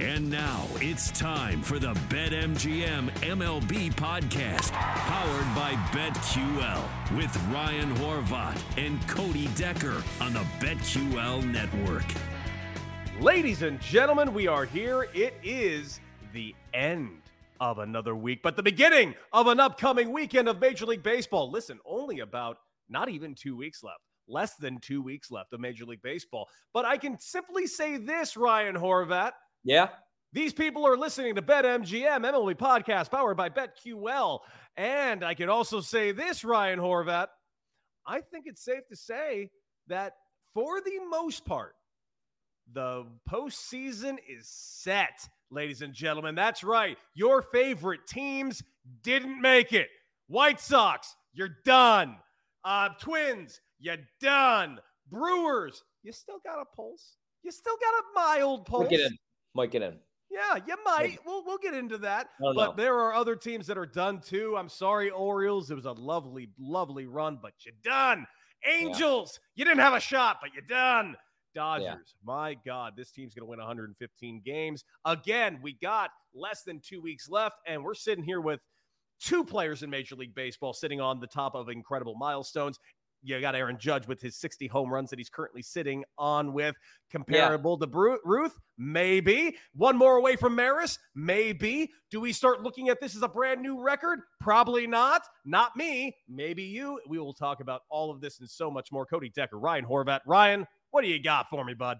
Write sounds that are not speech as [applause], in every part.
And now it's time for the BetMGM MLB podcast, powered by BetQL, with Ryan Horvat and Cody Decker on the BetQL network. Ladies and gentlemen, we are here. It is the end of another week, but the beginning of an upcoming weekend of Major League Baseball. Listen, only about not even two weeks left. Less than two weeks left of Major League Baseball. But I can simply say this, Ryan Horvat. Yeah. These people are listening to BetMGM, MLB podcast powered by BetQL. And I can also say this, Ryan Horvat. I think it's safe to say that for the most part, the postseason is set, ladies and gentlemen. That's right. Your favorite teams didn't make it. White Sox, you're done. Uh, Twins, you're done. Brewers, you still got a pulse. You still got a mild pulse. Might get in. Might get in. Yeah, you might. We'll we'll get into that. Oh, but no. there are other teams that are done too. I'm sorry, Orioles. It was a lovely, lovely run, but you're done. Angels, you didn't have a shot, but you're done. Dodgers, my God, this team's going to win 115 games. Again, we got less than two weeks left, and we're sitting here with two players in Major League Baseball sitting on the top of incredible milestones. You got Aaron Judge with his 60 home runs that he's currently sitting on with. Comparable to Bru- Ruth? Maybe. One more away from Maris? Maybe. Do we start looking at this as a brand new record? Probably not. Not me. Maybe you. We will talk about all of this and so much more. Cody Decker, Ryan Horvat. Ryan, what do you got for me, bud?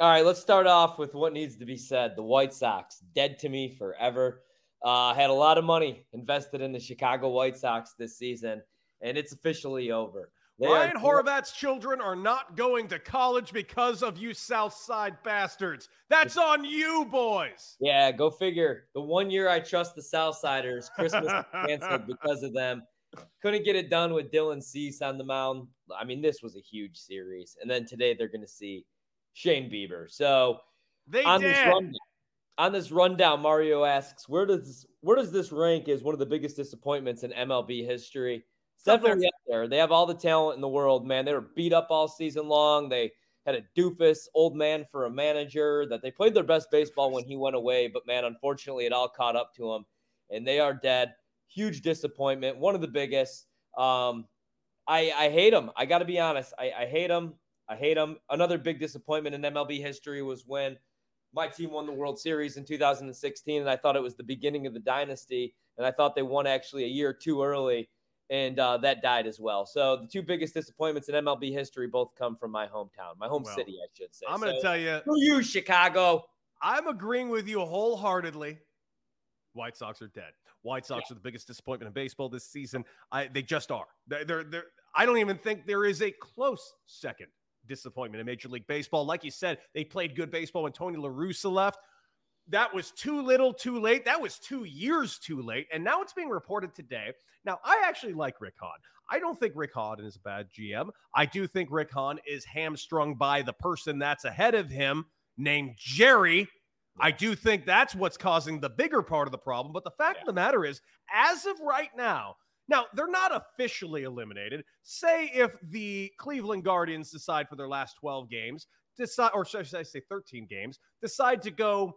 All right, let's start off with what needs to be said. The White Sox, dead to me forever. Uh, had a lot of money invested in the Chicago White Sox this season, and it's officially over. They are- Ryan Horvat's children are not going to college because of you South Side bastards. That's on you, boys. Yeah, go figure. The one year I trust the Southsiders, Christmas canceled because of them. Couldn't get it done with Dylan Cease on the mound. I mean, this was a huge series. And then today they're going to see Shane Bieber. So They on did. this rundown, on this rundown, Mario asks, where does where does this rank as one of the biggest disappointments in MLB history? It's definitely there. They have all the talent in the world, man. They were beat up all season long. They had a doofus old man for a manager that they played their best baseball when he went away, but man, unfortunately, it all caught up to them, and they are dead. Huge disappointment, one of the biggest. Um, I I hate them. I got to be honest. I, I hate them. I hate them. Another big disappointment in MLB history was when my team won the World Series in 2016, and I thought it was the beginning of the dynasty, and I thought they won actually a year too early, and uh, that died as well. So the two biggest disappointments in MLB history both come from my hometown, my home Well, city, I should say. I'm going to So, tell you, Screw you, Chicago. I'm agreeing with you wholeheartedly. White Sox are dead. White Sox are the biggest disappointment in baseball this season. I, they just are. They're, they're, they're, I don't even think there is a close second disappointment in Major League Baseball. Like you said, they played good baseball when Tony La Russa left. That was too little, too late. That was two years too late. And now it's being reported today. Now, I actually like Rick Hahn. I don't think Rick Hahn is a bad GM. I do think Rick Hahn is hamstrung by the person that's ahead of him named Jerry. I do think that's what's causing the bigger part of the problem. But the fact of the matter is, as of right now, now they're not officially eliminated. Say if the Cleveland Guardians decide for their last 12 games, decide, or should I say 13 games, decide to go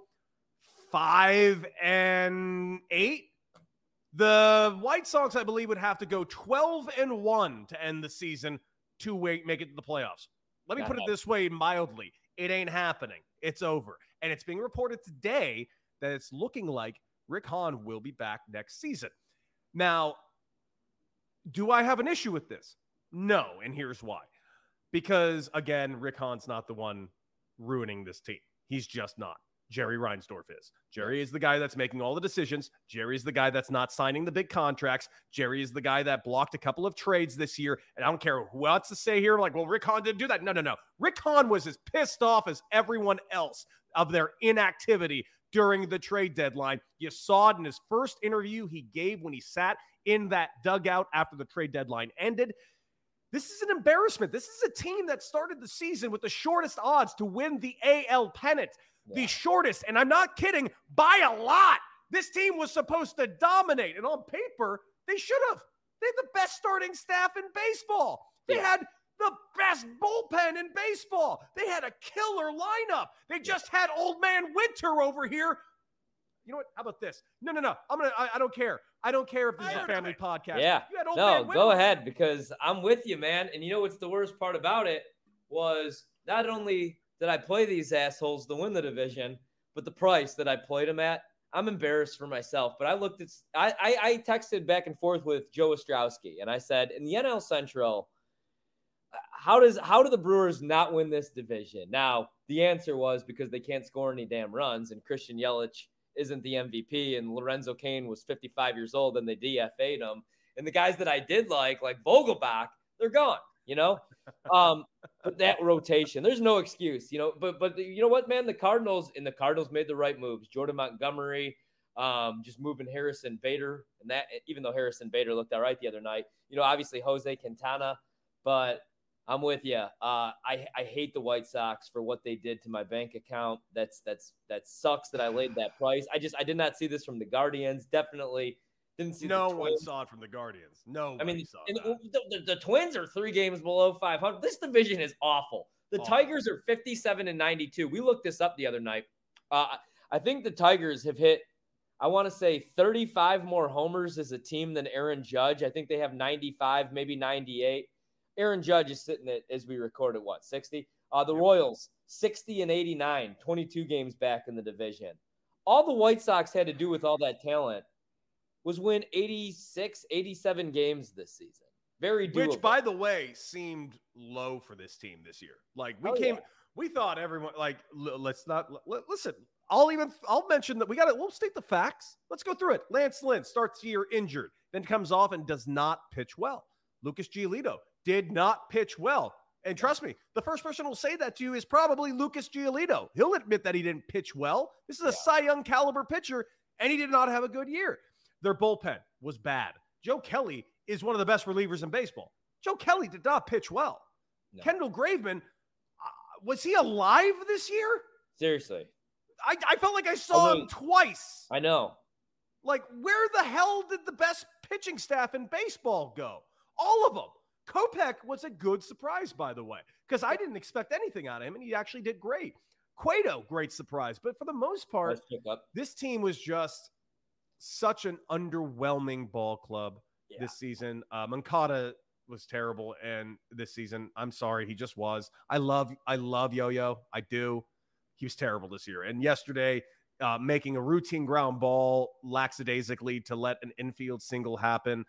five and eight. The White Sox, I believe, would have to go 12 and one to end the season to make it to the playoffs. Let me Not put it this way mildly it ain't happening. It's over. And it's being reported today that it's looking like Rick Hahn will be back next season. Now, do I have an issue with this? No. And here's why. Because again, Rick Hahn's not the one ruining this team. He's just not. Jerry Reinsdorf is. Jerry is the guy that's making all the decisions. Jerry is the guy that's not signing the big contracts. Jerry is the guy that blocked a couple of trades this year. And I don't care who else to say here, like, well, Rick Hahn didn't do that. No, no, no. Rick Hahn was as pissed off as everyone else of their inactivity during the trade deadline. You saw it in his first interview he gave when he sat in that dugout after the trade deadline ended. This is an embarrassment. This is a team that started the season with the shortest odds to win the AL pennant, yeah. the shortest. And I'm not kidding, by a lot. This team was supposed to dominate. And on paper, they should have. They had the best starting staff in baseball. They yeah. had the best bullpen in baseball. They had a killer lineup. They just had old man Winter over here. You know what? How about this? No, no, no. I'm gonna. I, I don't care. I don't care if this is a family podcast. Yeah. no, go ahead because I'm with you, man. And you know what's the worst part about it was not only did I play these assholes to win the division, but the price that I played them at. I'm embarrassed for myself, but I looked at. I, I, I texted back and forth with Joe Ostrowski, and I said in the NL Central how does how do the Brewers not win this division? Now, the answer was because they can't score any damn runs, and Christian Yelich isn't the MVP, and Lorenzo Cain was 55 years old, and they DFA'd him. And the guys that I did like, like Vogelbach, they're gone. You know, um, but that rotation, there's no excuse. You know, but but you know what, man, the Cardinals and the Cardinals made the right moves. Jordan Montgomery, um, just moving Harrison Bader, and that even though Harrison Bader looked all right the other night, you know, obviously Jose Quintana, but I'm with you. Uh, I I hate the White Sox for what they did to my bank account. That's that's that sucks that I laid that price. I just I did not see this from the Guardians. Definitely didn't see. No one saw it from the Guardians. No, I mean the, the, the, Twins are three games below 500. This division is awful. The awful. Tigers are 57 and 92. We looked this up the other night. Uh, I think the Tigers have hit. I want to say 35 more homers as a team than Aaron Judge. I think they have 95, maybe 98. Aaron Judge is sitting at, as we record at what, 60? Uh, the Royals, 60 and 89, 22 games back in the division. All the White Sox had to do with all that talent was win 86, 87 games this season. Very doable. Which, by the way, seemed low for this team this year. Like we oh, came, yeah. we thought everyone like let's not listen. I'll even I'll mention that we got to we'll state the facts. Let's go through it. Lance Lynn starts the year injured, then comes off and does not pitch well. Lucas Giolito did not pitch well. And trust me, the first person who will say that to you is probably Lucas Giolito. He'll admit that he didn't pitch well. This is a yeah. Cy Young caliber pitcher, and he did not have a good year. Their bullpen was bad. Joe Kelly is one of the best relievers in baseball. Joe Kelly did not pitch well. No. Kendall Graveman, uh, was he alive this year? Seriously. I, I felt like I saw him twice. I know. Like, where the hell did the best pitching staff in baseball go? All of them. Kopech was a good surprise, by the way, because I didn't expect anything out of him, and he actually did great. Cueto, great surprise. But for the most part, this team was just such an underwhelming ball club yeah. this season. Uh, Moncada was terrible, and this season, I'm sorry, he just was. I love, I love Yo-Yo. I do. He was terrible this year. And yesterday, uh, making a routine ground ball lackadaisically to let an infield single happen.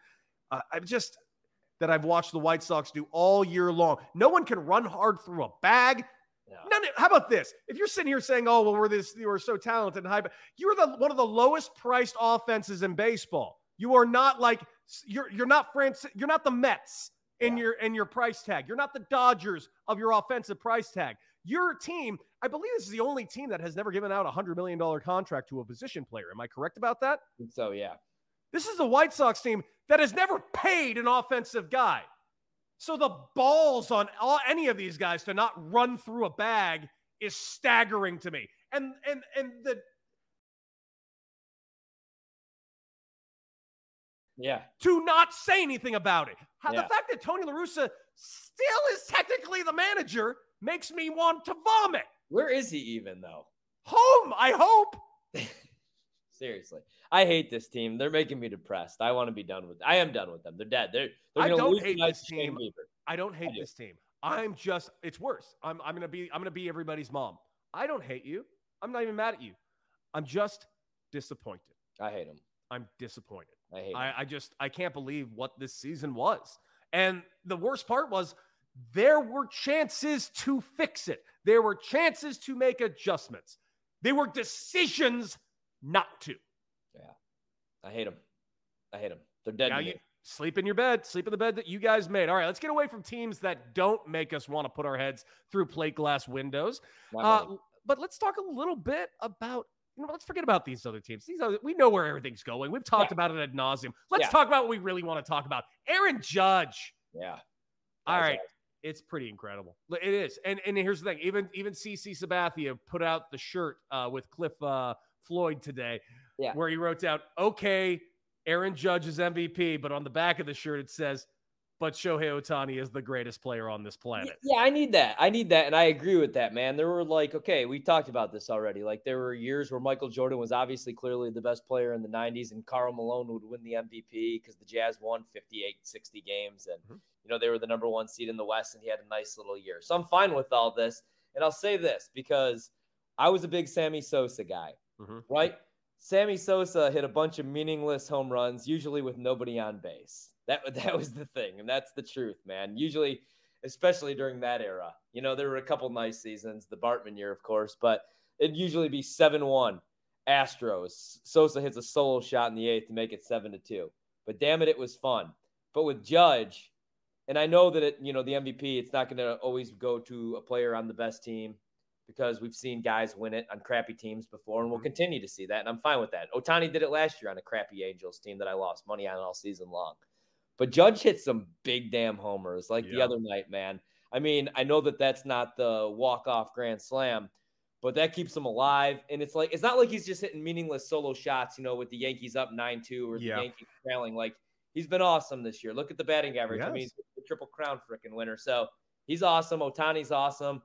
Uh, I just that I've watched the White Sox do all year long. No one can run hard through a bag. None, how about this? If you're sitting here saying, "Oh, well, we're this, we're so talented and high," you're the one of the lowest priced offenses in baseball. You are not like you're you're not France. You're not the Mets in yeah. your in your price tag. You're not the Dodgers of your offensive price tag. Your team, I believe, this is the only team that has never given out a hundred million dollar contract to a position player. Am I correct about that? So yeah. This is the White Sox team that has never paid an offensive guy. So the balls on all, any of these guys to not run through a bag is staggering to me. And and and the yeah to not say anything about it. How, yeah. The fact that Tony La Russa still is technically the manager makes me want to vomit. Where is he even though? Home, I hope. [laughs] Seriously, I hate this team. They're making me depressed. I want to be done with. I am done with them. They're dead. They're. they're I don't hate this team. I don't hate I do. this team. I'm just. It's worse. I'm. I'm gonna be. I'm gonna be everybody's mom. I don't hate you. I'm not even mad at you. I'm just disappointed. I hate them. I'm disappointed. I hate. I, I just. I can't believe what this season was. And the worst part was there were chances to fix it. There were chances to make adjustments. They were decisions not to. I hate them. I hate them. They're dead. Now you me. sleep in your bed, sleep in the bed that you guys made. All right, let's get away from teams that don't make us want to put our heads through plate glass windows. Uh, but let's talk a little bit about. You know, let's forget about these other teams. These other, we know where everything's going. We've talked Yeah. about it ad nauseum. Let's Yeah. talk about what we really want to talk about. Aaron Judge. yeah. All right. Right. It's pretty incredible. It is. And and here's the thing. Even even CC Sabathia put out the shirt uh, with Cliff uh, Floyd today, Yeah. where he wrote down, "Okay, Aaron Judge is MVP," but on the back of the shirt it says, "But Shohei Ohtani is the greatest player on this planet." Yeah, I need that. I need that. And I agree with that, man. There were like, okay, we talked about this already. Like, there were years where Michael Jordan was obviously clearly the best player in the 90s, and Karl Malone would win the MVP because the Jazz won 58, 60 games. And, Mhm. you know, they were the number one seed in the West, and he had a nice little year. So I'm fine with all this. And I'll say this because I was a big Sammy Sosa guy, Mhm. right? Sammy Sosa hit a bunch of meaningless home runs, usually with nobody on base. That, [laughs] that was the thing. And that's the truth, man. Usually, especially during that era. You know, there were a couple nice seasons, the Bartman year, of course, but it'd usually be 7 1 Astros. Sosa hits a solo shot in the eighth to make it 7 to 2. But damn it, it was fun. But with Judge, and I know that it, you know, the MVP, it's not going to always go to a player on the best team because we've seen guys win it on crappy teams before, and we'll Mhm. continue to see that. And I'm fine with that. Ohtani did it last year on a crappy Angels team that I lost money on all season long. But Judge hit some big damn homers like the other night, man. I mean, I know that that's not the walk off grand slam, but that keeps him alive. And it's like, it's not like he's just hitting meaningless solo shots, you know, with the Yankees up 9 2 or the Yeah. Yankees trailing. Like, he's been awesome this year. Look at the batting average. I mean, he's the Triple Crown freaking winner. So he's awesome. Ohtani's awesome.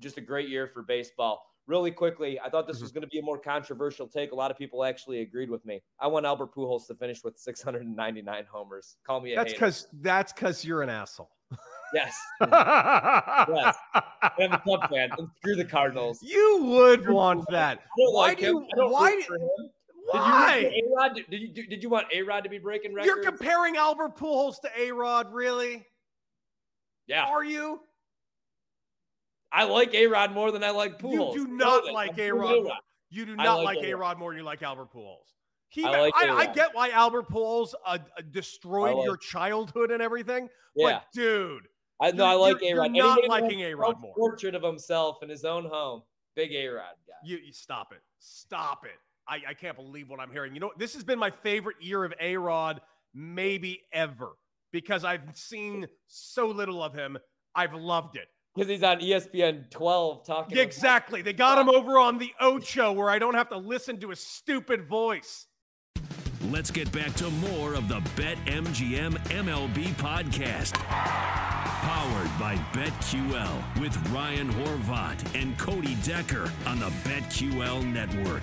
Just a great year for baseball. Really quickly, I thought this Mhm. was going to be a more controversial take. A lot of people actually agreed with me. I want Albert Pujols to finish with 699 homers. Call me a That's because that's because you're an asshole. Yes. [laughs] yes. I'm a Cub fan. And screw the Cardinals. You would want that. Why like do you? Why? root for him. Why? Did you, A-Rod? did, you, did you want A Rod to be breaking records? You're comparing Albert Pujols to A Rod, really? yeah. Are you? I like A Rod more than I like Pujols. You do not like A Rod. You do not like like A-Rod. Rod more than you like Albert Pujols. He, I I, like I, A-Rod. get why Albert Pujols uh, uh, destroyed like- your childhood and everything, Yeah. but dude, I no, I like A Rod. you're not liking A-Rod more. Portrait of himself in his own home. Big A Rod guy. you, you stop it, stop it. I, I can't believe what I'm hearing. You know, this has been my favorite year of A Rod, maybe ever, because I've seen so little of him. I've loved it. Because he's on ESPN 12 talking. Yeah, about- exactly. They got him over on the Ocho where I don't have to listen to his stupid voice. Let's get back to more of the BetMGM MLB podcast. Powered by BetQL with Ryan Horvat and Cody Decker on the BetQL network.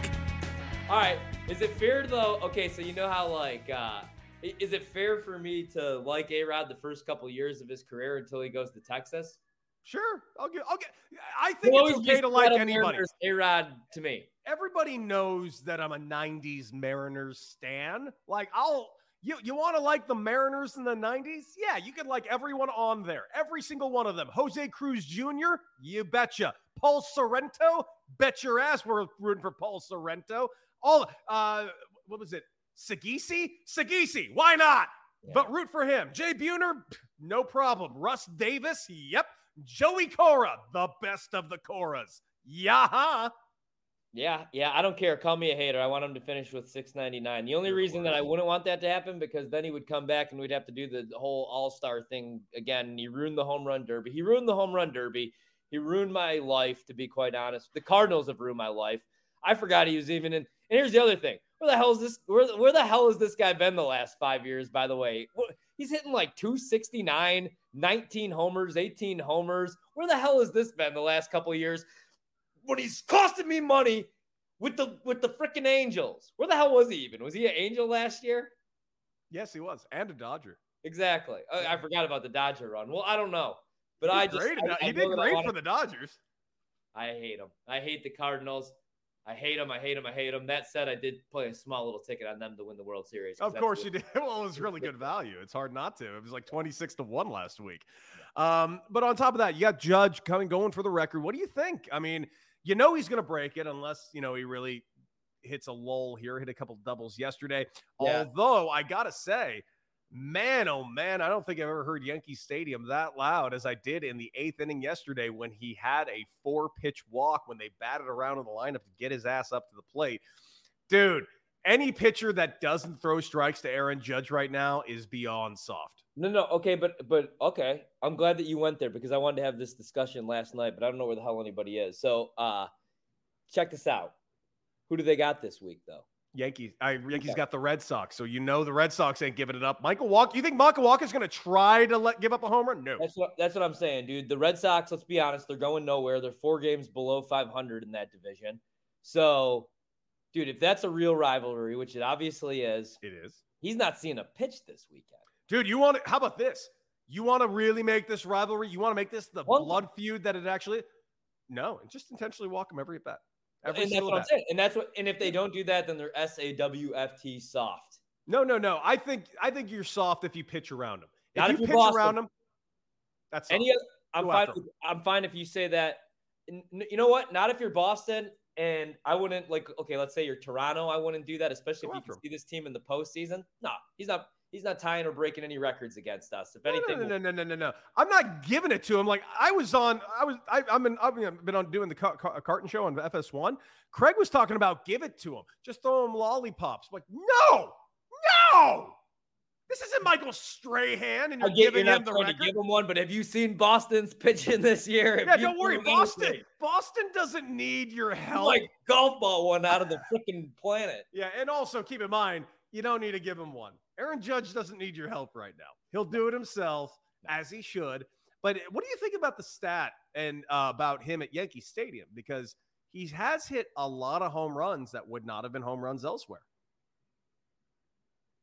All right. Is it fair though? Okay, so you know how like uh is it fair for me to like A Rod the first couple years of his career until he goes to Texas? Sure, I'll get. I'll get. I think it's okay to like anybody. A Rod to me. Everybody knows that I'm a '90s Mariners stan. Like, I'll. You you want to like the Mariners in the '90s? Yeah, you can like everyone on there, every single one of them. Jose Cruz Jr. You betcha. Paul Sorrento. Bet your ass we're rooting for Paul Sorrento. All. Uh, what was it? Sagisi? Sagisi. Why not? Yeah. But root for him. Jay Buhner, no problem. Russ Davis, yep. Joey Cora, the best of the Coras. Yaha. Yeah, yeah, I don't care. Call me a hater. I want him to finish with 699. The only reason that I wouldn't want that to happen because then he would come back and we'd have to do the whole All-Star thing again. And he ruined the home run derby. He ruined the home run derby. He ruined my life, to be quite honest. The Cardinals have ruined my life. I forgot he was even in. And here's the other thing. Where the hell is this? Where, where the hell has this guy been the last five years, by the way? He's hitting like 269, 19 homers, 18 homers. Where the hell has this been the last couple years? when he's costing me money with the with the freaking Angels. Where the hell was he even? Was he an Angel last year? Yes, he was, and a Dodger. Exactly. I, I forgot about the Dodger run. Well, I don't know, but I just. I, he did great for the Dodgers. I hate him. I hate the Cardinals. I hate them. I hate them. I hate them. That said, I did play a small little ticket on them to win the World Series. Of course you did. [laughs] Well, it was really good value. It's hard not to. It was like 26 to 1 last week. Um, but on top of that, you got Judge coming going for the record. What do you think? I mean, You know he's going to break it unless, you know, he really hits a lull here, hit a couple doubles yesterday. Yeah. Although I got to say, man, oh man, I don't think I've ever heard Yankee Stadium that loud as I did in the eighth inning yesterday when he had a four pitch walk when they batted around in the lineup to get his ass up to the plate. Dude, any pitcher that doesn't throw strikes to Aaron Judge right now is beyond soft. No, no, okay, but but okay. I'm glad that you went there because I wanted to have this discussion last night, but I don't know where the hell anybody is. So uh check this out. Who do they got this week though? Yankees, I, Yankees Okay. got the Red Sox, so you know the Red Sox ain't giving it up. Michael Wacha, you think Michael Wacha's going to try to let give up a homer? No. That's what that's what I'm saying, dude. The Red Sox, let's be honest, they're going nowhere. They're four games below 500 in that division. So, dude, if that's a real rivalry, which it obviously is, It is. he's not seeing a pitch this weekend. Dude, you want to, how about this? You want to really make this rivalry? You want to make this the Well- blood feud that it actually? No, and just intentionally walk him every at bat. Every and that's what I'm saying. And that's what and if they don't do that, then they're S A W F T soft. No, no, no. I think I think you're soft if you pitch around them. If Not you if you're pitch around them that's. Any other, I'm Go fine. With, I'm fine if you say that. You know what? Not if you're Boston, and I wouldn't like. Okay, let's say you're Toronto. I wouldn't do that, especially Go if you can see this team in the postseason. No, he's not. He's not tying or breaking any records against us. If anything, no, no, no, no, no, no. I'm not giving it to him. Like I was on, I was, I, I've been, I've been on doing the Car- Car- Carton show on FS1. Craig was talking about give it to him, just throw him lollipops. Like no, no, this isn't Michael Strahan, and you're get you're giving not him the trying to record. give him one, but have you seen Boston's pitching this year? Yeah, don't worry, Boston. anything? Boston doesn't need your help. Like golf ball one out of the freaking planet. Yeah, and also keep in mind, you don't need to give him one. Aaron Judge doesn't need your help right now. He'll do it himself, as he should. But what do you think about the stat and uh, about him at Yankee Stadium? Because he has hit a lot of home runs that would not have been home runs elsewhere.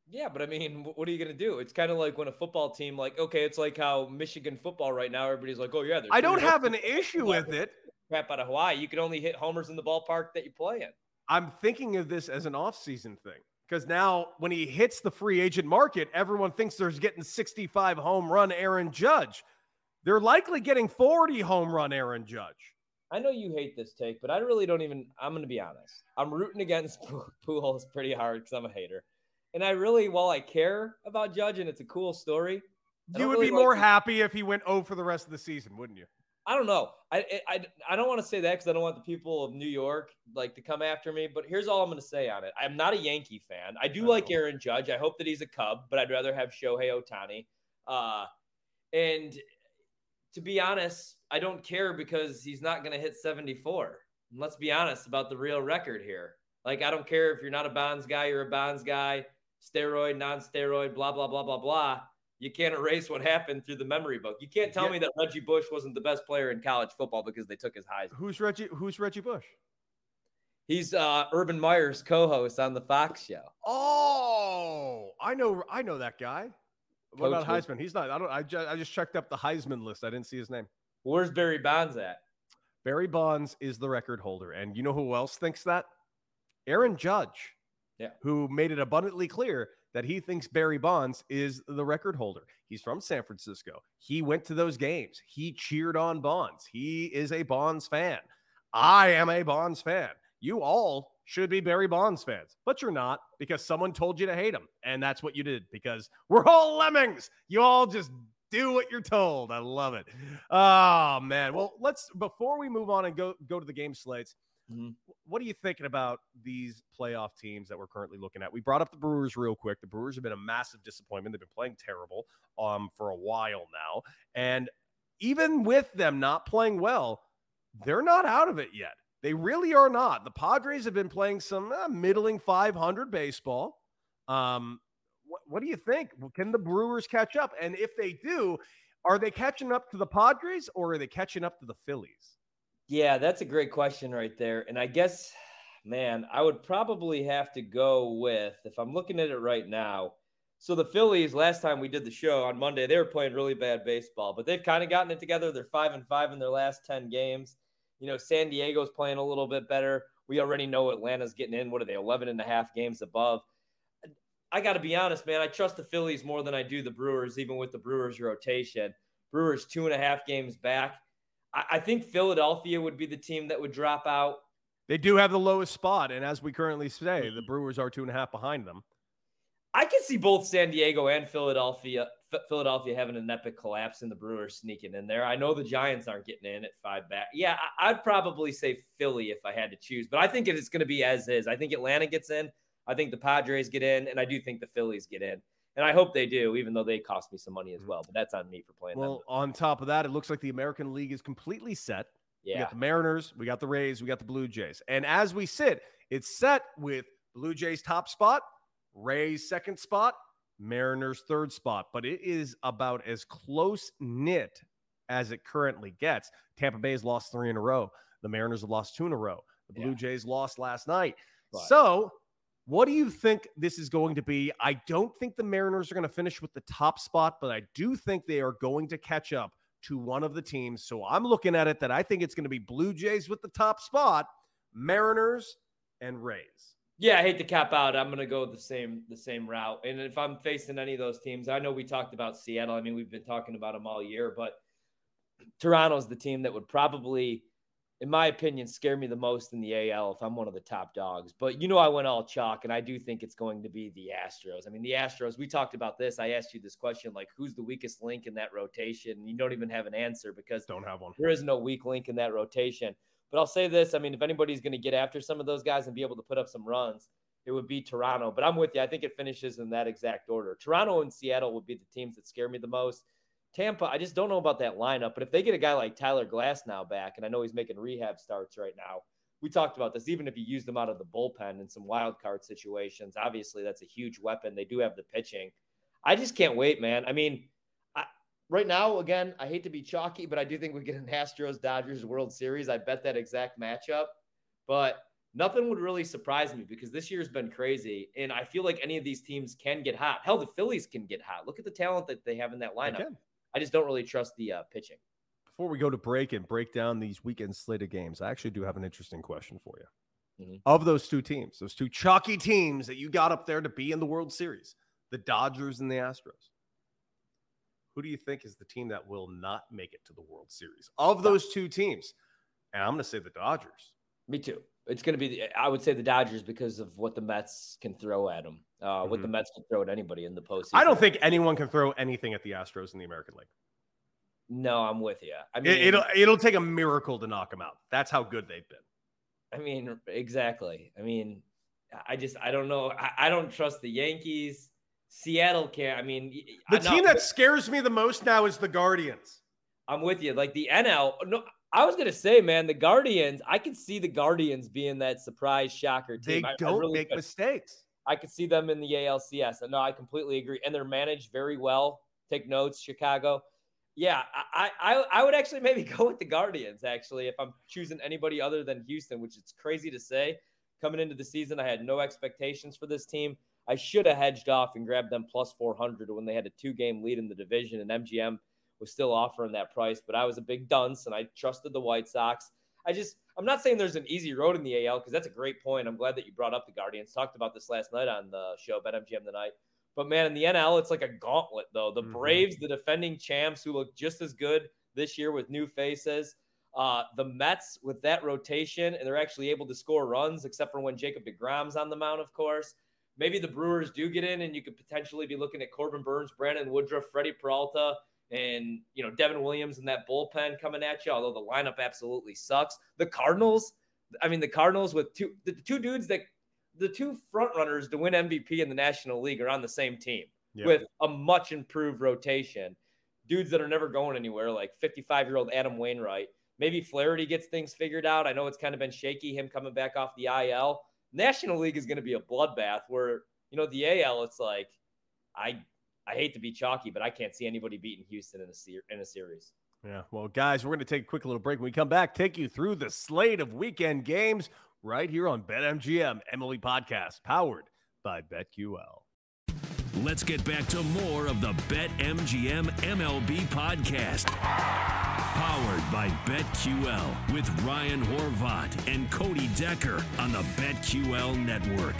Yeah, but I mean, what are you going to do? It's kind of like when a football team, like, okay, it's like how Michigan football right now, everybody's like, oh, yeah. I don't have an issue with [laughs] it. Crap out of Hawaii. You can only hit homers in the ballpark that you play in. I'm thinking of this as an offseason thing. Because now, when he hits the free agent market, everyone thinks there's getting 65 home run Aaron Judge. They're likely getting 40 home run Aaron Judge. I know you hate this take, but I really don't even. I'm going to be honest. I'm rooting against [laughs] Pu- Pujols pretty hard because I'm a hater, and I really, while I care about Judge and it's a cool story, I You would really be like more the- happy if he went 0 for the rest of the season, wouldn't you? I don't know. I I, I don't want to say that because I don't want the people of New York like to come after me. But here's all I'm going to say on it. I'm not a Yankee fan. I do I like know. Aaron Judge. I hope that he's a Cub, but I'd rather have Shohei Ohtani. Uh, and to be honest, I don't care because he's not going to hit 74. And let's be honest about the real record here. Like I don't care if you're not a Bonds guy, you're a Bonds guy. Steroid, non-steroid, blah blah blah blah blah you can't erase what happened through the memory book. You can't tell Yeah. me that Reggie Bush wasn't the best player in college football because they took his highs. Who's Reggie? Who's Reggie Bush? He's uh, Urban Meyer's co-host on the Fox show. Oh, I know. I know that guy. What Coach about Heisman? He's not. I don't. I just, I just checked up the Heisman list. I didn't see his name. Where's Barry Bonds at? Barry Bonds is the record holder, and you know who else thinks that? Aaron Judge. Yeah. Who made it abundantly clear that he thinks Barry Bonds is the record holder. He's from San Francisco. He went to those games. He cheered on Bonds. He is a Bonds fan. I am a Bonds fan. You all should be Barry Bonds fans, but you're not because someone told you to hate him. And that's what you did because we're all lemmings. You all just do what you're told. I love it. Oh man. Well, let's before we move on and go go to the game slates. Mhm. What are you thinking about these playoff teams that we're currently looking at? We brought up the Brewers real quick. The Brewers have been a massive disappointment. They've been playing terrible um, for a while now, and even with them not playing well, they're not out of it yet. They really are not. The Padres have been playing some uh, middling 500 baseball. Um, what, what do you think? Can the Brewers catch up? And if they do, are they catching up to the Padres or are they catching up to the Phillies? Yeah, that's a great question right there. And I guess, man, I would probably have to go with if I'm looking at it right now. So the Phillies, last time we did the show on Monday, they were playing really bad baseball, but they've kind of gotten it together. They're five and five in their last 10 games. You know, San Diego's playing a little bit better. We already know Atlanta's getting in. What are they, 11 and a half games above? I got to be honest, man. I trust the Phillies more than I do the Brewers, even with the Brewers rotation. Brewers two and a half games back. I, I think Philadelphia would be the team that would drop out. They do have the lowest spot, and as we currently say, the mm-hmm. Brewers are two and a half behind them. I can see both San Diego and Philadelphia Philadelphia having an epic collapse and the Brewers sneaking in there. I know the Giants aren't getting in at five back. Yeah, I'd probably say Philly if I had to choose, but I think it's going to be as is. I think Atlanta gets in. I think the Padres get in, and I do think the Phillies get in. And I hope they do, even though they cost me some money as mm. well. But that's on me for playing. Well, them. on top of that, it looks like the American League is completely set. Yeah. We got the Mariners, we got the Rays, we got the Blue Jays. And as we sit, it's set with Blue Jays top spot, Rays second spot, Mariners third spot, but it is about as close knit as it currently gets. Tampa Bay has lost three in a row. The Mariners have lost two in a row. The Blue Yeah. Jays lost last night. But- So, what do you think this is going to be? I don't think the Mariners are going to finish with the top spot, but I do think they are going to catch up to one of the teams. So, I'm looking at it that I think it's going to be Blue Jays with the top spot, Mariners and Rays. Yeah, I hate to cap out. I'm going to go the same the same route. And if I'm facing any of those teams, I know we talked about Seattle. I mean, we've been talking about them all year, but Toronto's the team that would probably, in my opinion, scare me the most in the AL if I'm one of the top dogs. But you know, I went all chalk, and I do think it's going to be the Astros. I mean, the Astros. We talked about this. I asked you this question, like, who's the weakest link in that rotation? And you don't even have an answer because Don't have one. there is no weak link in that rotation. But I'll say this: I mean, if anybody's going to get after some of those guys and be able to put up some runs, it would be Toronto. But I'm with you. I think it finishes in that exact order. Toronto and Seattle would be the teams that scare me the most. Tampa, I just don't know about that lineup. But if they get a guy like Tyler Glasnow back, and I know he's making rehab starts right now, we talked about this. Even if you use them out of the bullpen in some wild card situations, obviously that's a huge weapon. They do have the pitching. I just can't wait, man. I mean, I, right now, again, I hate to be chalky, but I do think we get an Astros Dodgers World Series. I bet that exact matchup, but nothing would really surprise me because this year's been crazy, and I feel like any of these teams can get hot. Hell, the Phillies can get hot. Look at the talent that they have in that lineup. I just don't really trust the uh, pitching. Before we go to break and break down these weekend slated games, I actually do have an interesting question for you. Mhm. Of those two teams, those two chalky teams that you got up there to be in the World Series, the Dodgers and the Astros, who do you think is the team that will not make it to the World Series? Of those two teams, and I'm going to say the Dodgers. Me too. It's going to be, the, I would say, the Dodgers because of what the Mets can throw at them. Uh, What the Mets can throw at anybody in the postseason. I don't think anyone can throw anything at the Astros in the American League. No, I'm with you. I mean, It, it'll it'll take a miracle to knock them out. That's how good they've been. I mean, exactly. I mean, I just, I don't know. I, I don't trust the Yankees. Seattle can't. I mean, The I- no, team that scares me the most now is the Guardians. I'm with you. Like the NL. No, I was gonna say, man, the Guardians. I could see the Guardians being that surprise shocker They team. I- I don't really make could. mistakes. I could see them in the ALCS. No, I completely agree. And they're managed very well. Take notes, Chicago. Yeah, I, I, I would actually maybe [laughs] go with the Guardians, actually, if I'm choosing anybody other than Houston, which is crazy to say. Coming into the season, I had no expectations for this team. I should have hedged off and grabbed them plus 400 when they had a two game lead in the division, and MGM was still offering that price. But I was a big dunce and I trusted the White Sox. I just, I'm not saying there's an easy road in the AL because that's a great point. I'm glad that you brought up the Guardians. Talked about this last night on the show, Bet MGM tonight. But man, in the NL, it's like a gauntlet, though. The Mhm. Braves, the defending champs, who look just as good this year with new faces. Uh, the Mets with that rotation, and they're actually able to score runs, except for when Jacob DeGrom's on the mound, of course. Maybe the Brewers do get in, and you could potentially be looking at Corbin Burnes, Brandon Woodruff, Freddie Peralta, and you know Devin Williams and that bullpen coming at you. Although the lineup absolutely sucks. The Cardinals, I mean, the Cardinals with two the two dudes that the two front runners to win MVP in the National League are on the same team Yeah. with a much improved rotation. Dudes that are never going anywhere, like 55 year old Adam Wainwright. Maybe Flaherty gets things figured out. I know it's kind of been shaky, him coming back off the IL. National League is going to be a bloodbath where, you know, the AL, it's like, I I hate to be chalky, but I can't see anybody beating Houston in a, ser- in a series. Yeah. Well, guys, we're going to take a quick little break. When we come back, take you through the slate of weekend games right here on BetMGM MLB Podcast, powered by BetQL. Let's get back to more of the Bet MGM MLB podcast. Powered by BetQL with Ryan Horvat and Cody Decker on the BetQL network.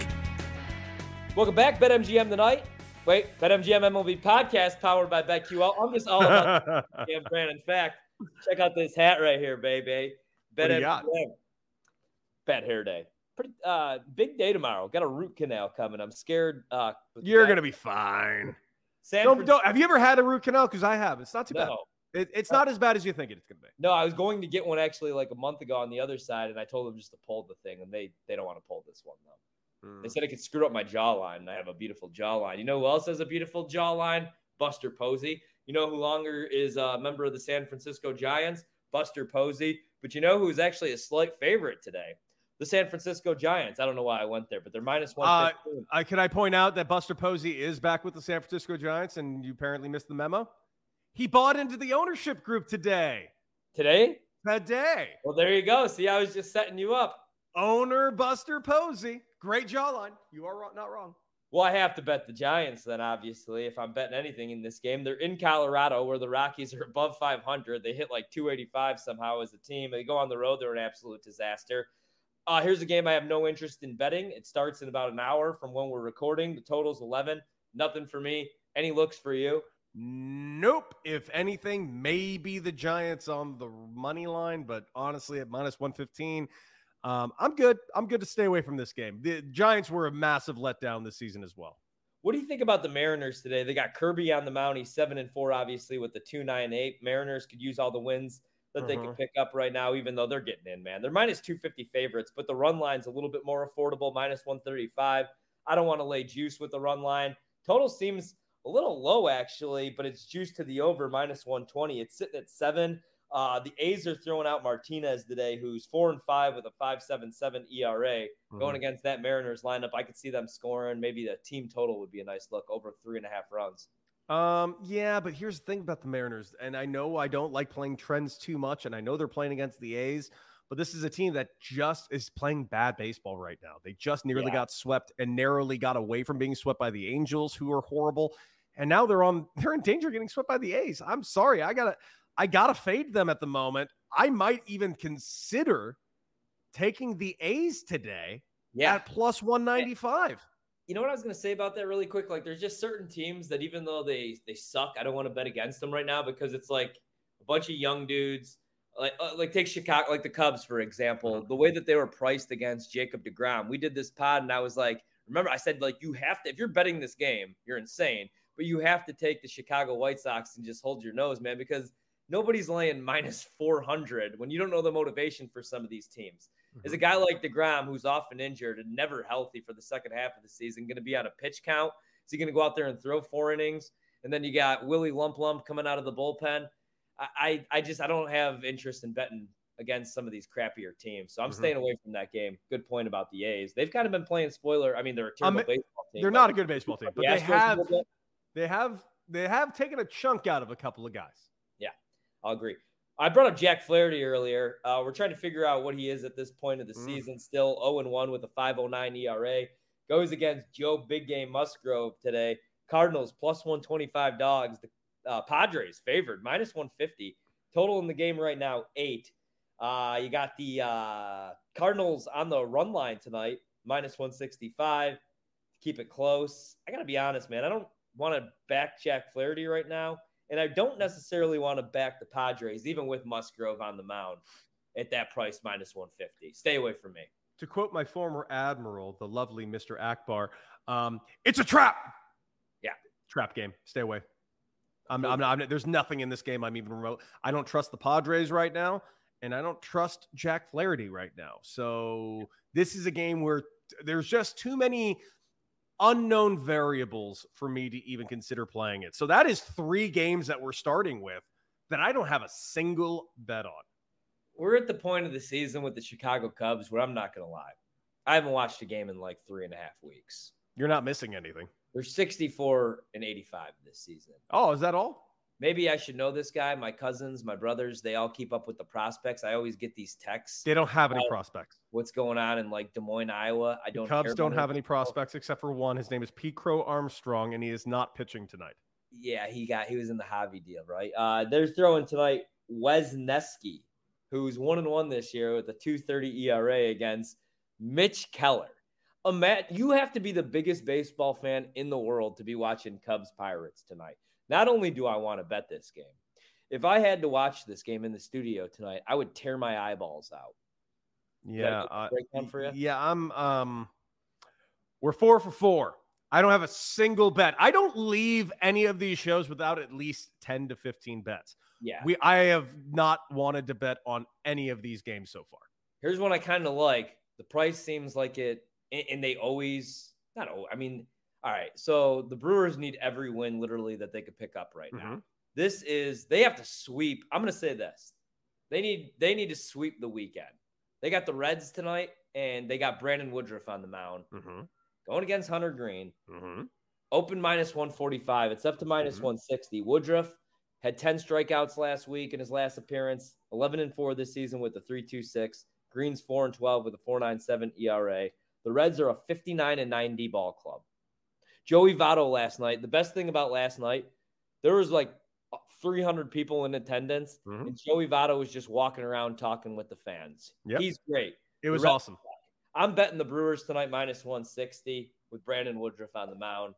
Welcome back, BetMGM tonight. Wait, BetMGM MLB podcast powered by BetQL. I'm just all about [laughs] damn brand. In fact, Check out this hat right here, baby. What do you got? MGM. Bad hair day. Pretty uh big day tomorrow. Got a root canal coming. I'm scared. Uh You're that. gonna be fine. Don't, don't, have you ever had a root canal? Because I have. It's not too bad. no. It, it's not as bad as you think it's gonna be. No, I was going to get one actually like a month ago on the other side, and I told them just to pull the thing, and they they don't want to pull this one though. Mm. They said it could screw up my jawline. and I have a beautiful jawline. You know who else has a beautiful jawline? Buster Posey. You know who longer is a member of the San Francisco Giants? Buster Posey. But you know who's actually a slight favorite today? The San Francisco Giants. I don't know why I went there, but they're minus one. Uh, I, can I point out that Buster Posey is back with the San Francisco Giants, and you apparently missed the memo. He bought into the ownership group today. today. Today, Well, there you go. See, I was just setting you up. owner Buster Posey, great jawline. You are not wrong. Well, I have to bet the Giants then, obviously, if I'm betting anything in this game. They're in Colorado where the Rockies are [laughs] above 500. They hit like 285 somehow as a team. They go on the road, they're an absolute disaster. Uh, here's a game I have no interest in betting. It starts in about an hour from when we're recording. The total's 11. Nothing for me. Any looks for you? Nope. If anything, maybe the Giants on the money line, but honestly, at minus 115, um, I'm good. I'm good to stay away from this game. The Giants were a massive letdown this season as well. What do you think about the Mariners today? They got Kirby on the mound. He's seven and four, obviously, with the two nine eight. Mariners could use all the wins that they Uh-huh. could pick up right now, even though they're getting in, man. They're minus 250 favorites, but the run line's a little bit more affordable, minus 135. I don't want to lay juice with the run line. Total seems a little low, actually, but it's juiced to the over, minus 120. It's sitting at seven. Uh, the A's are throwing out Martinez today, who's four and five with a 5.77 ERA. Going Mhm. against that Mariners lineup, I could see them scoring. Maybe the team total would be a nice look over three and a half runs. Um, yeah, but here's the thing about the Mariners, and I know I don't like playing trends too much, and I know they're playing against the A's, but this is a team that just is playing bad baseball right now. They just nearly Yeah. got swept and narrowly got away from being swept by the Angels, who are horrible, and now they're on [laughs] they're in danger of getting swept by the A's. I'm sorry, I gotta I gotta fade them at the moment. I might even consider taking the A's today at plus 195. you know what I was going to say about that really quick? Like, there's just certain teams that even though they they suck, I don't want to bet against them right now because it's like a bunch of young dudes. Like, uh, like take Chicago, like the Cubs for example. The way that they were priced against Jacob Degrom, we did this pod, and I was like, remember, I said like you have to if you're betting this game, you're insane, but you have to take the Chicago White Sox and just hold your nose, man, because nobody's laying minus 400 when you don't know the motivation for some of these teams. Is a guy like DeGrom, who's often injured and never healthy for the second half of the season, going to be on a pitch count? Is he going to go out there and throw four innings? And then you got Willie Lump Lump coming out of the bullpen. I, I, I just I don't have interest in betting against some of these crappier teams, so I'm Mhm. staying away from that game. Good point about the A's. They've kind of been playing spoiler. I mean, they're a terrible Um, baseball team. They're not a good baseball team, but the they Astros have a little bit. they have they have taken a chunk out of a couple of guys. I'll agree. I brought up Jack Flaherty earlier. Uh, we're trying to figure out what he is at this point of the Mm. season. Still 0 1 with a 509 ERA. Goes against Joe Big Game Musgrove today. Cardinals plus 125 dogs. The uh, Padres favored minus 150. Total in the game right now, eight. Uh, you got the uh, Cardinals on the run line tonight, minus 165. Keep it close. I got to be honest, man. I don't want to back Jack Flaherty right now. And I don't necessarily want to back the Padres, even with Musgrove on the mound at that price, minus 150. Stay away from me. To quote my former admiral, the lovely Mr. Ackbar, um, it's a trap. Yeah. Trap game. Stay away. I'm, I'm, not, I'm not- there's nothing in this game I'm even remote. I don't trust the Padres right now, and I don't trust Jack Flaherty right now. So this is a game where there's just too many unknown variables for me to even consider playing it. So that is three games that we're starting with that I don't have a single bet on. We're at the point of the season with the Chicago Cubs where I'm not going to lie. I haven't watched a game in like three and a half weeks. You're not missing anything. They're 64 and 85 this season. Oh, is that all? Maybe I should know this guy. My cousins, my brothers, they all keep up with the prospects. I always get these texts. They don't have any prospects. What's going on in like Des Moines, Iowa? I don't. Cubs care don't have any prospects except for one. His name is P. Crow Armstrong, and he is not pitching tonight. Yeah, he got he was in the Javi deal, right? Uh, they're throwing tonight Wes Wesneski, who's one and one this year with a 230 ERA against Mitch Keller. A Matt, you have to be the biggest baseball fan in the world to be watching Cubs Pirates tonight. Not only do I want to bet this game, If I had to watch this game in the studio tonight, I would tear my eyeballs out. Yeah, uh, for you? yeah. I'm. Um, we're four for four. I don't have a single bet. I don't leave any of these shows without at least ten to fifteen bets. Yeah. We, I have not wanted to bet on any of these games so far. Here's one I kind of like. The price seems like it, and and they always not. I mean, all right. So the Brewers need every win literally that they could pick up right now. Mhm. This is they have to sweep. I'm going to say this. They need they need to sweep the weekend. They got the Reds tonight, and they got Brandon Woodruff on the mound Mm-hmm. going against Hunter Greene. Mm-hmm. Open minus 145. It's up to minus Mhm. 160. Woodruff had 10 strikeouts last week in his last appearance, 11 and 4 this season with a 3.26. Greene's 4 and 12 with a 4.97 ERA. The Reds are a 59 and 90 ball club. Joey Votto last night. The best thing about last night, there was like 300 people in attendance, Mhm. and Joey Votto was just walking around talking with the fans. Yep. He's great. It was awesome. I'm betting the Brewers tonight minus 160 with Brandon Woodruff on the mound.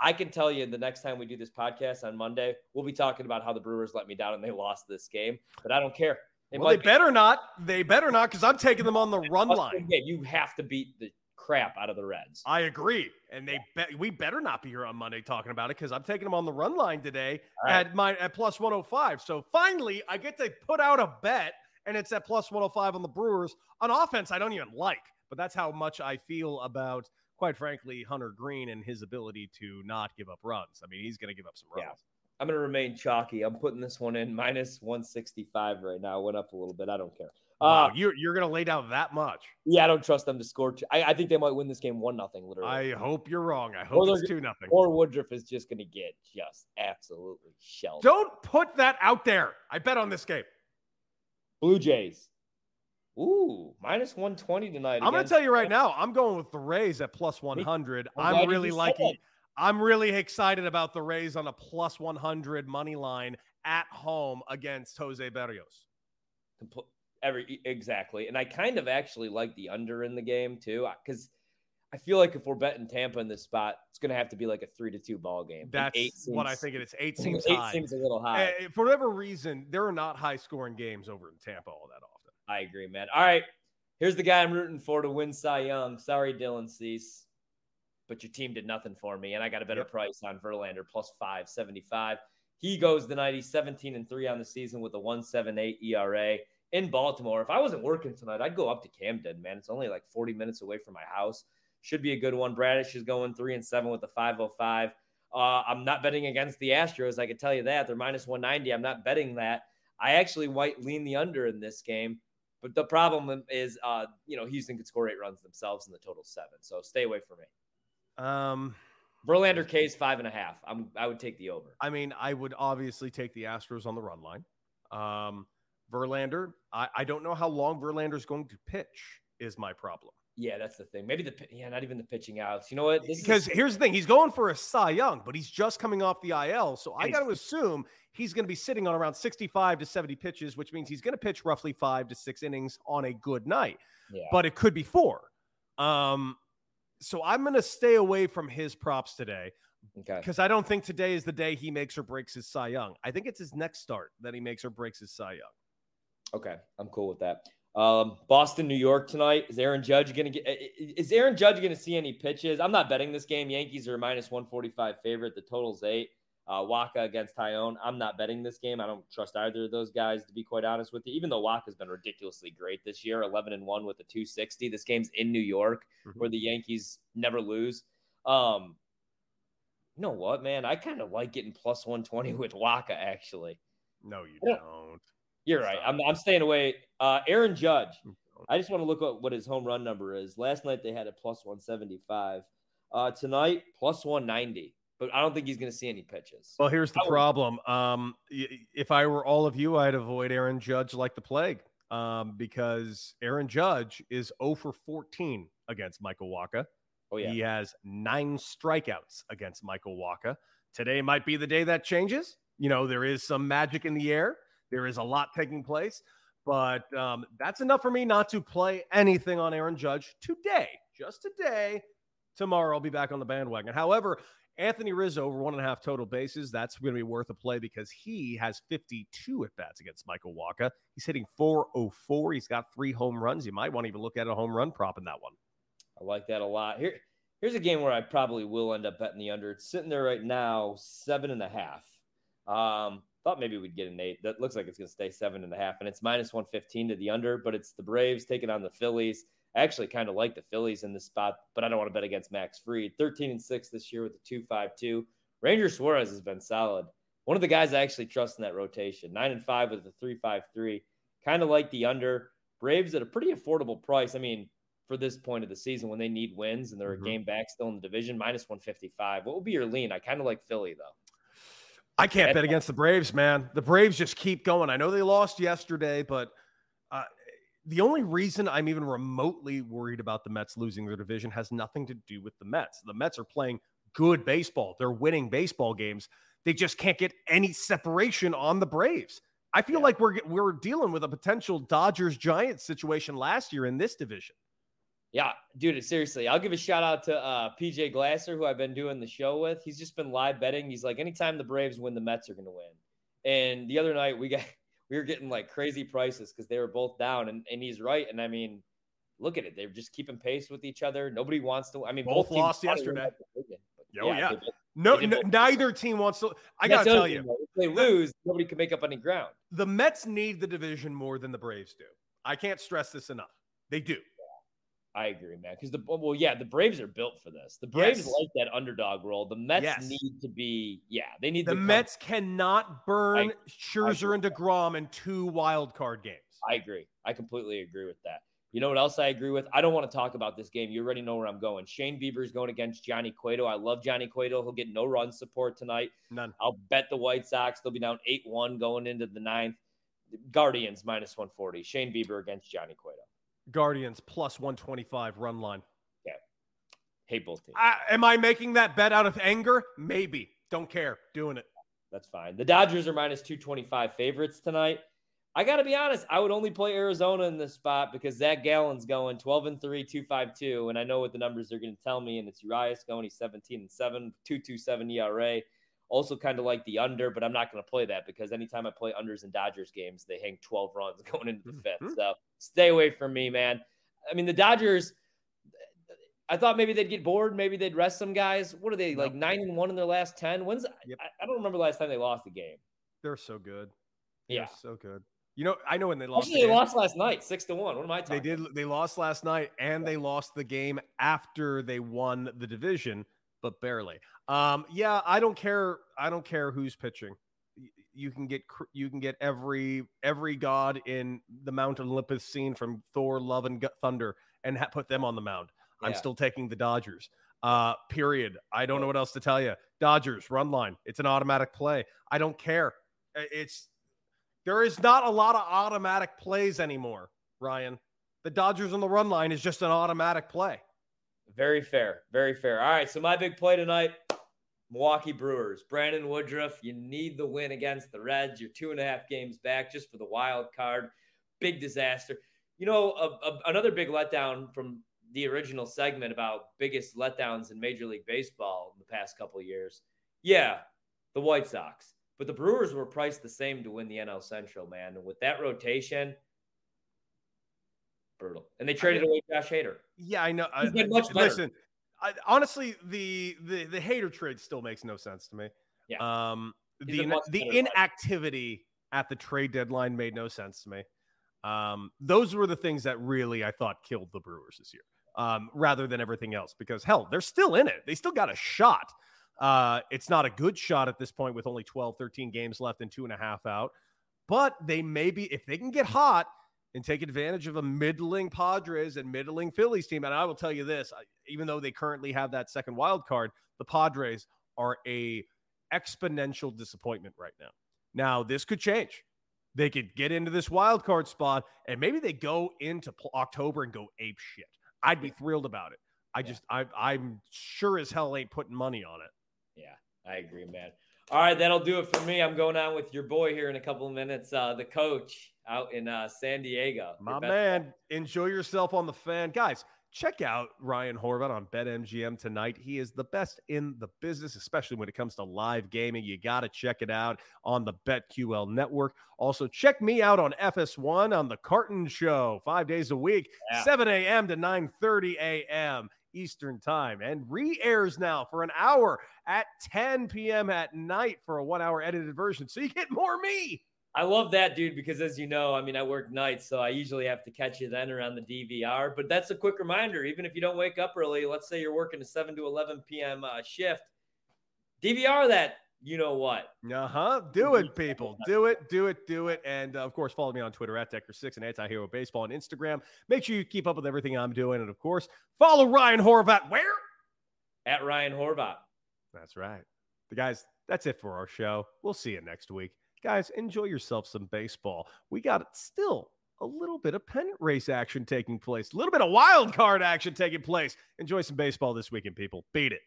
I can tell you the next time we do this podcast on Monday, we'll be talking about how the Brewers let me down and they lost this game, but I don't care. They well, they be better not. They better not, because I'm taking them on the run line. game. You have to beat the crap out of the Reds. I agree, and they bet we better not be here on Monday talking about it because I'm taking them on the run line today right. at my at plus 105. So finally, I get to put out a bet, and it's at plus 105 on the Brewers on offense. I don't even like, but that's how much I feel about, quite frankly, Hunter Greene and his ability to not give up runs. I mean, he's going to give up some runs. Yeah. I'm going to remain chalky. I'm putting this one in minus 165 right now. Went up a little bit. I don't care. Wow, Uh, you're you're going to lay down that much. yeah, I don't trust them to score. Two. I, I think they might win this game one nothing. Literally. I hope you're wrong. I hope it's two nothing. or Woodruff is just going to get just absolutely shelled. Don't put that out there. I bet on this game. Blue Jays. Ooh, minus 120 tonight. I'm going to tell you right now, I'm going with the Rays at plus 100. I'm I'm really liking. I'm really excited about the Rays on a plus 100 money line at home against Jose Berrios. Every exactly, and I kind of actually like the under in the game too, because I feel like if we're betting Tampa in this spot, it's going to have to be like a three to two ball game. That's eight what I think it is. Eight seems eight high. seems a little high. Eh, for whatever reason, there are not high scoring games over in Tampa all that often. I agree, man. All right, here's the guy I'm rooting for to win Cy Young. Sorry, Dylan Cease, but your team did nothing for me, and I got a better Yep. price on Verlander plus five seventy five. He goes tonight. He's 17 and three on the season with a one seven eight ERA in Baltimore. If I wasn't working tonight, I'd go up to Camden, man. It's only like 40 minutes away from my house. Should be a good one. Bradish is going three and seven with a 505. Uh, I'm not betting against the Astros. I can tell you that they're minus 190. I'm not betting that. I actually might lean the under in this game. But the problem is, uh, you know, Houston could score eight runs themselves in the total seven. So stay away from me. Um, Verlander K's five and a half. I'm I would take the over. I mean, I would obviously take the Astros on the run line. Um, Verlander, I, I don't know how long Verlander's going to pitch, is my problem. Yeah, that's the thing. Maybe the yeah, not even the pitching outs. You know what? This Because is, here's the thing, he's going for a Cy Young, but he's just coming off the IL. So I got to assume he's going to be sitting on around 65 to 70 pitches, which means he's going to pitch roughly five to six innings on a good night. yeah. But it could be four. Um, so I'm going to stay away from his props today okay. because I don't think today is the day he makes or breaks his Cy Young. I think it's his next start that he makes or breaks his Cy Young. Okay, I'm cool with that. Um, Boston, New York tonight. Is Aaron Judge going to get? Is Aaron Judge going to see any pitches? I'm not betting this game. Yankees are minus 145 favorite. The total's eight. Uh, Wacha against Taillon. I'm not betting this game. I don't trust either of those guys to be quite honest with you. Even though Wacha's been ridiculously great this year, 11 and one with a 260. This game's in New York, Mhm. where the Yankees never lose. Um, you know what, man? I kind of like getting plus 120 with Wacha actually. No, you don't. You're right. I'm, I'm staying away. Uh, Aaron Judge. I just want to look at what his home run number is. Last night they had a plus 175. Uh, tonight, plus 190. But I don't think he's going to see any pitches. Well, here's the problem. Um, if I were all of you, I'd avoid Aaron Judge like the plague um, because Aaron Judge is 0 for 14 against Michael Wacha. oh, yeah. He has nine strikeouts against Michael Wacha. Today might be the day that changes. You know, there is some magic in the air. There is a lot taking place, but um, that's enough for me not to play anything on Aaron Judge today. Just today, tomorrow I'll be back on the bandwagon. However, Anthony Rizzo over one and a half total bases. That's going to be worth a play because he has 52 at bats against Michael Wacha. He's hitting 404. He's got three home runs. You might want to even look at a home run prop in that one. I like that a lot. Here, here's a game where I probably will end up betting the under. It's sitting there right now, seven and a half. Um, thought maybe we'd get an eight. That looks like it's going to stay seven and a half, and it's minus 115 to the under, but it's the Braves taking on the Phillies. I actually kind of like the Phillies in this spot, but I don't want to bet against Max Fried. 13 and 6 this year with a 2.52. Ranger Suarez has been solid. One of the guys I actually trust in that rotation. 9 and 5 with a 3.53. Kind of like the under. Braves at a pretty affordable price. I mean, for this point of the season when they need wins and they're mm-hmm. a game back still in the division, minus 155. What would be your lean? I kind of like Philly, though. I can't bet against the Braves, man. The Braves just keep going. I know they lost yesterday, but uh, the only reason I'm even remotely worried about the Mets losing their division has nothing to do with the Mets. The Mets are playing good baseball. They're winning baseball games. They just can't get any separation on the Braves. I feel yeah. like we're we're dealing with a potential Dodgers Giants situation last year in this division. Yeah, dude, seriously. I'll give a shout out to uh, PJ Glasser, who I've been doing the show with. He's just been live betting. He's like, anytime the Braves win, the Mets are going to win. And the other night, we got [laughs] we were getting like crazy prices because they were both down, and, and he's right. And I mean, look at it; they're just keeping pace with each other. Nobody wants to. I mean, both, both lost yesterday. oh yeah, yeah. They, no, no neither team wants to. I gotta tell you, if they lose, nobody can make up any ground. The Mets need the division more than the Braves do. I can't stress this enough. They do. I agree, man. Because the well, yeah, the Braves are built for this. The Braves yes. like that underdog role. The Mets yes. need to be, yeah, they need the Mets cannot burn I, Scherzer I and Degrom in two wild card games. I agree. I completely agree with that. You know what else I agree with? I don't want to talk about this game. You already know where I'm going. Shane Bieber is going against Johnny Cueto. I love Johnny Cueto. He'll get no run support tonight. None. I'll bet the White Sox. They'll be down 8 1 going into the ninth. Guardians minus 140. Shane Bieber against Johnny Cueto. Guardians plus 125 run line. Yeah. Hate both teams. Uh, am I making that bet out of anger? Maybe. Don't care. Doing it. That's fine. The Dodgers are minus 225 favorites tonight. I got to be honest, I would only play Arizona in this spot because Zach Gallen's going 12 and 3, 252. And I know what the numbers are going to tell me. And it's Urias going, he's 17 and 7, 227 ERA. Also, kind of like the under, but I'm not going to play that because anytime I play unders in Dodgers games, they hang 12 runs [laughs] going into the 5th mm-hmm. So stay away from me, man. I mean, the Dodgers, I thought maybe they'd get bored. Maybe they'd rest some guys. What are they, like nine and one in their last 10? When's, yep. I, I, don't remember the last time they lost a game. They're so good. They're yeah. So good. You know, I know when they lost. Actually, the they lost last night, six to one. What am I talking? They did. They lost last night, and they lost the game after they won the division, but barely. Um, yeah, I don't care. I don't care who's pitching. You can get you can get every every god in the Mount Olympus scene from Thor, Love, and Thunder, and ha- put them on the mound. Yeah. I'm still taking the Dodgers. Uh, period. I don't know what else to tell you. Dodgers run line. It's an automatic play. I don't care. It's there is not a lot of automatic plays anymore, Ryan. The Dodgers on the run line is just an automatic play. Very fair. Very fair. All right. So my big play tonight Milwaukee Brewers, Brandon Woodruff. You need the win against the Reds. You're two and a half games back just for the wild card. Big disaster. You know, a, a, another big letdown from the original segment about biggest letdowns in Major League Baseball in the past couple years. Yeah, the White Sox. But the Brewers were priced the same to win the NL Central, man. And with that rotation, brutal. And they traded I mean, away Josh Hader. Yeah, I know. I, I, listen, I, honestly, the the the Hader trade still makes no sense to me. Yeah. Um, the the inactivity at the trade deadline made no sense to me. Um, those were the things that really I thought killed the Brewers this year, um, rather than everything else. Because hell, they're still in it. They still got a shot. Uh, it's not a good shot at this point with only 12, 13 games left and two and a half out. But they may be, if they can get hot, and take advantage of a middling Padres and middling Phillies team. And I will tell you this, even though they currently have that second wild card, the Padres are a exponential disappointment right now. Now, this could change. They could get into this wild card spot and maybe they go into October and go ape shit. I'd be thrilled about it. I just I I'm sure as hell ain't putting money on it. Yeah, I agree, man. All right, that'll do it for me. I'm going on with your boy here in a couple of minutes. Uh, the coach out in uh, San Diego. My man, enjoy yourself on the fan. Guys, check out Ryan Horvat on BetMGM tonight. He is the best in the business, especially when it comes to live gaming. You got to check it out on the BetQL network. Also, check me out on FS1 on the Carton Show, five days a week, yeah. 7 a.m. to 9 30 a.m. Eastern Time, and re airs now for an hour at 10 p.m. at night for a one hour edited version. So you get more me. I love that, dude, because as you know, I mean, I work nights, so I usually have to catch you then around the DVR. But that's a quick reminder. Even if you don't wake up early, let's say you're working a 7 to 11 p.m. Uh, shift, DVR that, you know what. Uh huh. Do it, people. Do it, do it, do it. And uh, of course, follow me on Twitter at Decker6 and Anti Hero Baseball on Instagram. Make sure you keep up with everything I'm doing. And of course, follow Ryan Horvat where? At Ryan Horvat. That's right. The guys, that's it for our show. We'll see you next week guys, enjoy yourself some baseball. We got still a little bit of pennant race action taking place, a little bit of wild card action taking place. Enjoy some baseball this weekend, people. Beat it.